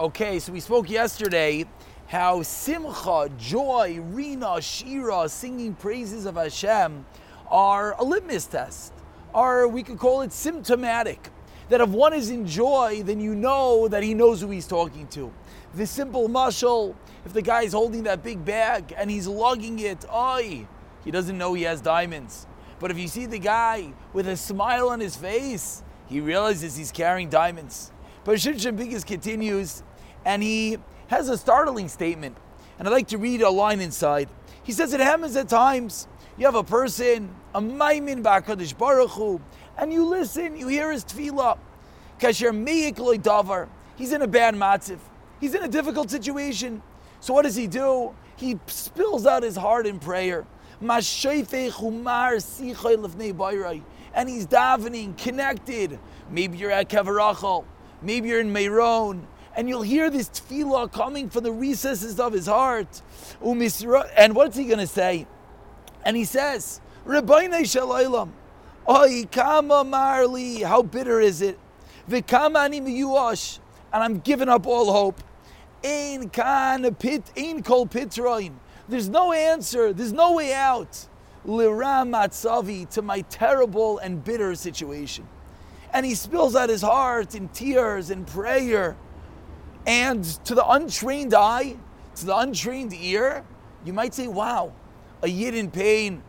Okay, so we spoke yesterday how simcha, joy, rina, shira, singing praises of Hashem are a litmus test, or we could call it symptomatic. That if one is in joy, then you know that he knows who he's talking to. The simple mashal, if the guy's holding that big bag and he's lugging it, oi, he doesn't know he has diamonds. But if you see the guy with a smile on his face, he realizes he's carrying diamonds. But Shimshon Pincus continues, and he has a startling statement. And I'd like to read a line inside. He says, It happens at times you have a person, a maimin ba'akadosh baruch Hu, and you listen, you hear his tefillah. Kasher meik davar. He's in a bad matziv. He's in a difficult situation. So what does he do? He spills out his heart in prayer. And he's davening, connected. Maybe you're at Kever Rachel. Maybe you're in Meiron. And you'll hear this tefillah coming from the recesses of his heart. Um, and what's he going to say? And he says, Ribono Shel Olam, Oy, kama marli, how bitter is it? V'kama ani miyuash, and I'm giving up all hope. Ein kan pit, ein kol pitroin. There's no answer. There's no way out. Liram matzavi to my terrible and bitter situation. And he spills out his heart in tears and prayer. And to the untrained eye, to the untrained ear, you might say, wow, a yid in pain,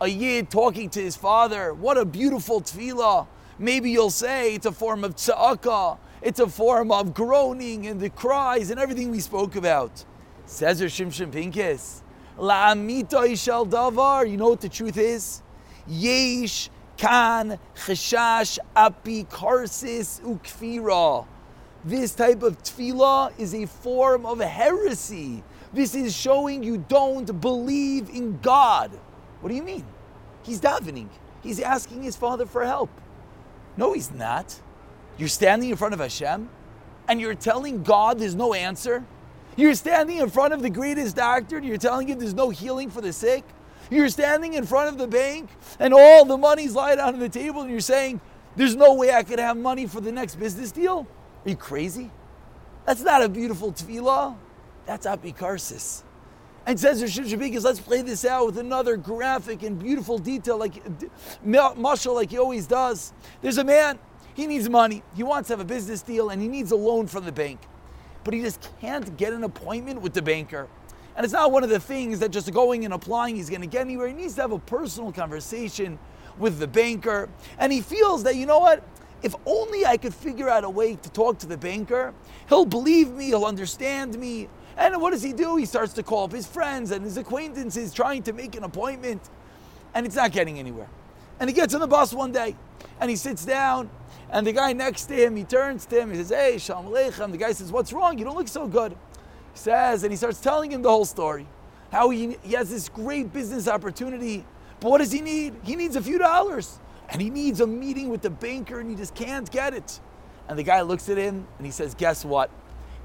a yid talking to his father. What a beautiful tefillah. Maybe you'll say it's a form of tza'aka, it's a form of groaning and the cries and everything we spoke about. Says Shimshon Pincus, La'amita ishal davar. You know what the truth is? Yesh kan cheshash apikarsis ukfira. This type of tefillah is a form of heresy. This is showing you don't believe in God. What do you mean? He's davening. He's asking his father for help. No, he's not. You're standing in front of Hashem and you're telling God there's no answer. You're standing in front of the greatest doctor and you're telling him there's no healing for the sick. You're standing in front of the bank and all the money's lying out on the table and you're saying, there's no way I could have money for the next business deal. Are you crazy? That's not a beautiful tefillah. That's apikarsis. And says Rishon Shabikis, let's play this out with another graphic and beautiful detail, like mashal, like he always does. There's a man, he needs money. He wants to have a business deal and he needs a loan from the bank. But he just can't get an appointment with the banker. And it's not one of the things that just going and applying he's going to get anywhere. He needs to have a personal conversation with the banker. And he feels that, you know what? If only I could figure out a way to talk to the banker, he'll believe me, he'll understand me, and what does he do? He starts to call up his friends and his acquaintances trying to make an appointment, and it's not getting anywhere. And he gets on the bus one day and he sits down, and the guy next to him, he turns to him, he says, Hey, Shalom Aleichem. The guy says, What's wrong? You don't look so good. Says, and he starts telling him the whole story. How he, he has this great business opportunity, but what does he need? He needs a few dollars. And he needs a meeting with the banker, and he just can't get it. And the guy looks at him and he says, Guess what?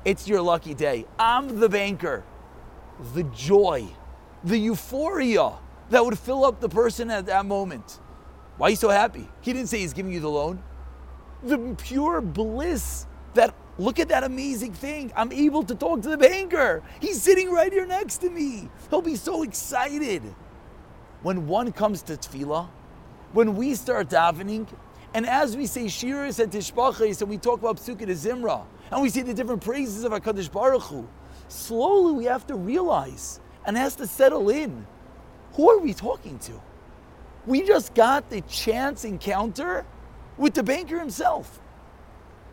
It's your lucky day. I'm the banker. The joy, the euphoria that would fill up the person at that moment. Why are you so happy? He didn't say he's giving you the loan. The pure bliss that look at that amazing thing. I'm able to talk to the banker. He's sitting right here next to me. He'll be so excited. When one comes to tefillah, when we start davening, and as we say shiras and tishbachis, and we talk about pesukei de zimra, and we see the different praises of HaKadosh Baruch Hu, slowly we have to realize and has to settle in. Who are we talking to? We just got the chance encounter with the banker himself.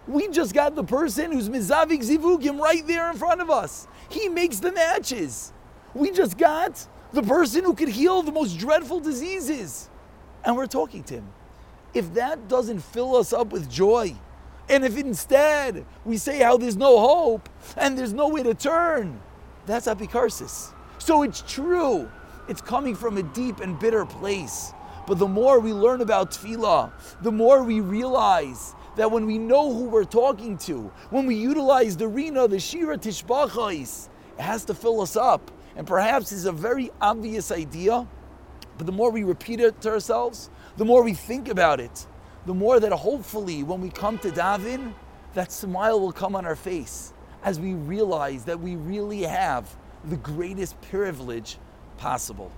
We just got the person who's Mizavik Zivugim right there in front of us. He makes the matches. We just got the person who could heal the most dreadful diseases. And we're talking to him. If that doesn't fill us up with joy, and if instead we say how there's no hope and there's no way to turn, that's apikarsis. So it's true. It's coming from a deep and bitter place. But the more we learn about tefillah, the more we realize that when we know who we're talking to, when we utilize the rina, the shira tishbachais, it has to fill us up. And perhaps it's a very obvious idea, but the more we repeat it to ourselves, the more we think about it, the more that hopefully when we come to daven, that smile will come on our face. as we realize that we really have the greatest privilege possible.